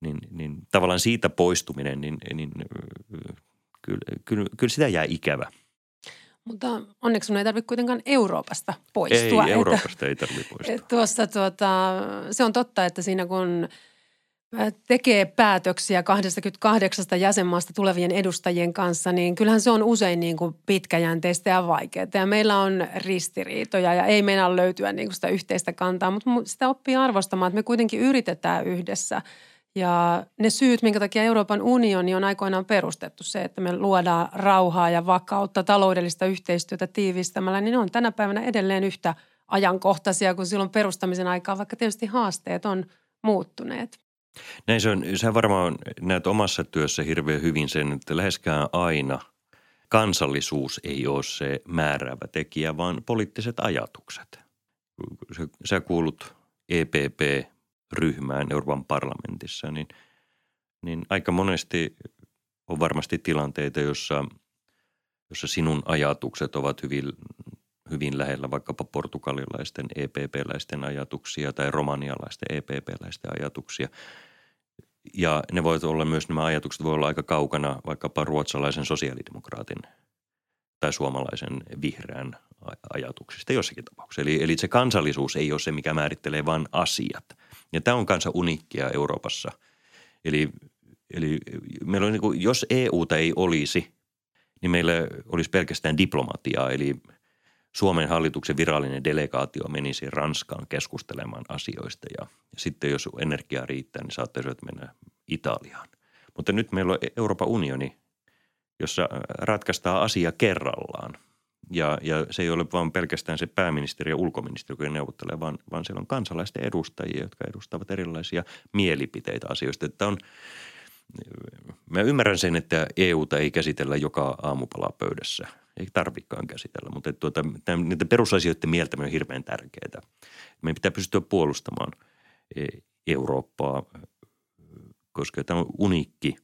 Niin, niin tavallaan siitä poistuminen, niin, niin kyllä, kyllä, kyllä sitä jää ikävä. Mutta onneksi sun ei tarvitse kuitenkaan Euroopasta poistua. Ei, Euroopasta ei tarvitse poistua. Tuossa tuota, se on totta, että siinä kun – tekee päätöksiä 28 jäsenmaasta tulevien edustajien kanssa, niin kyllähän se on usein niin kuin pitkäjänteistä ja vaikeaa. Ja meillä on ristiriitoja ja ei meillä löytyä niin kuin sitä yhteistä kantaa, mutta sitä oppii arvostamaan, että me kuitenkin yritetään yhdessä. Ja ne syyt, minkä takia Euroopan unioni on aikoinaan perustettu, se, että me luodaan rauhaa ja vakautta, taloudellista yhteistyötä tiivistämällä, niin ne on tänä päivänä edelleen yhtä ajankohtaisia kuin silloin perustamisen aikaa, vaikka tietysti haasteet on muuttuneet. Näin se on. Sä varmaan näet omassa työssä hirveän hyvin sen, että läheskään aina kansallisuus ei ole se määräävä tekijä, vaan poliittiset ajatukset. Sä kuulut EPP-ryhmään Euroopan parlamentissa, niin, niin aika monesti on varmasti tilanteita, jossa, jossa sinun ajatukset ovat hyvin, hyvin lähellä vaikkapa portugalilaisten EPP-läisten ajatuksia tai romanialaisten EPP-läisten ajatuksia – ja ne voivat olla myös, nämä ajatukset voi olla aika kaukana vaikkapa ruotsalaisen sosiaalidemokraatin tai suomalaisen vihreän ajatuksista jossakin tapauksessa. Eli, eli se kansallisuus ei ole se, mikä määrittelee vain asiat. Ja tämä on kanssa uniikkia Euroopassa. Eli, eli meillä on niin kuin, jos EUta ei olisi, niin meillä olisi pelkästään diplomatiaa, eli – Suomen hallituksen virallinen delegaatio menisi Ranskaan keskustelemaan asioista ja, sitten jos energiaa riittää, niin saattaisivat mennä Italiaan. Mutta nyt meillä on Euroopan unioni, jossa ratkaistaan asia kerrallaan. Ja, ja se ei ole vain pelkästään se pääministeri ja ulkoministeri, joka neuvottelee, vaan, vaan siellä on kansalaisten edustajia, jotka edustavat erilaisia mielipiteitä asioista. Että on, mä ymmärrän sen, että EUta ei käsitellä joka aamupala pöydässä – ei tarvikaan käsitellä, mutta että tuota, niiden perusasioiden mieltäminen on hirveän tärkeää. Meidän pitää pystyä puolustamaan e, Eurooppaa, koska tämä on uniikki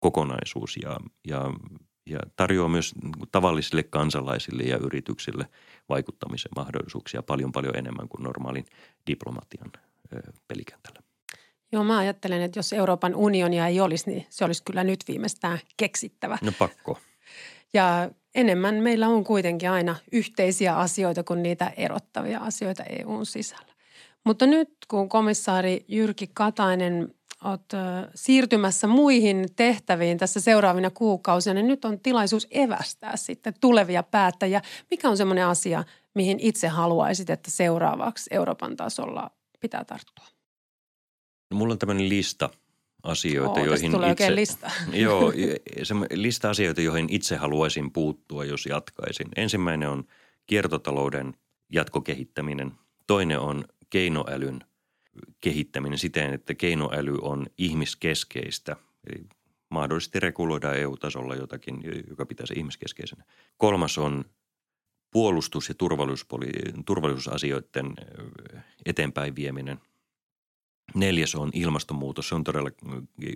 kokonaisuus ja, ja, ja tarjoaa myös tavallisille kansalaisille ja yrityksille vaikuttamisen mahdollisuuksia paljon paljon enemmän kuin normaalin diplomatian pelikentällä. Joo, mä ajattelen, että jos Euroopan unionia ei olisi, niin se olisi kyllä nyt viimeistään keksittävä. No pakko. Ja enemmän meillä on kuitenkin aina yhteisiä asioita kuin niitä erottavia asioita EUn sisällä. Mutta nyt kun komissaari Jyrki Katainen olet siirtymässä muihin tehtäviin tässä seuraavina kuukausina, niin nyt on tilaisuus evästää sitten tulevia päättäjiä. Mikä on semmoinen asia, mihin itse haluaisit, että seuraavaksi Euroopan tasolla pitää tarttua? No, mulla on tämmöinen lista – asioita, Oo, joihin tulee itse, lista. *laughs* Joo, se lista asioita, joihin itse haluaisin puuttua, jos jatkaisin. Ensimmäinen on kiertotalouden jatkokehittäminen. Toinen on keinoälyn kehittäminen siten, että keinoäly on ihmiskeskeistä. Eli mahdollisesti reguloidaan EU-tasolla jotakin, joka pitäisi ihmiskeskeisenä. Kolmas on puolustus- ja turvallisuusasioiden eteenpäin vieminen – Neljäs on ilmastonmuutos. Se on todella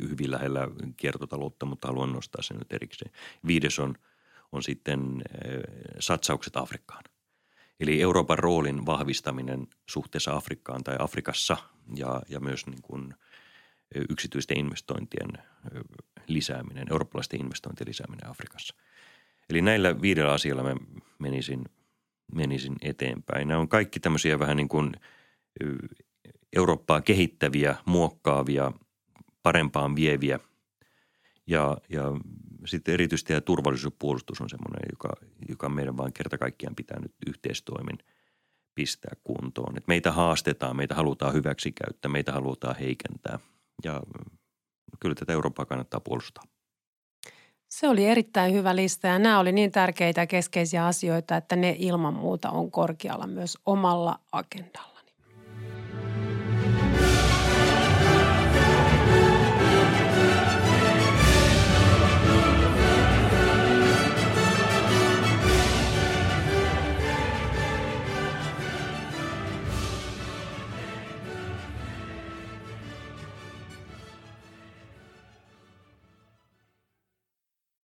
hyvin lähellä kiertotaloutta, mutta haluan nostaa sen nyt erikseen. Viides on, on sitten eh, satsaukset Afrikkaan. Eli Euroopan roolin vahvistaminen suhteessa Afrikkaan tai Afrikassa ja, ja myös niin kuin eh, yksityisten investointien eh, lisääminen, eurooppalaisten investointien lisääminen Afrikassa. Eli näillä viidellä asialla mä menisin, menisin eteenpäin. Nämä on kaikki tämmöisiä vähän niin kuin Eurooppaa kehittäviä, muokkaavia parempaan vieviä. Ja, ja sitten erityisesti tämä turvallisuuspuolustus on semmoinen, joka, joka meidän vaan kerta kaikkiaan pitää nyt yhteistoimin pistää kuntoon. Et meitä haastetaan, meitä halutaan hyväksi käyttää, meitä halutaan heikentää ja kyllä tätä Eurooppaa kannattaa puolustaa. Se oli erittäin hyvä lista ja nämä oli niin tärkeitä keskeisiä asioita, että ne ilman muuta on korkealla myös omalla agendalla.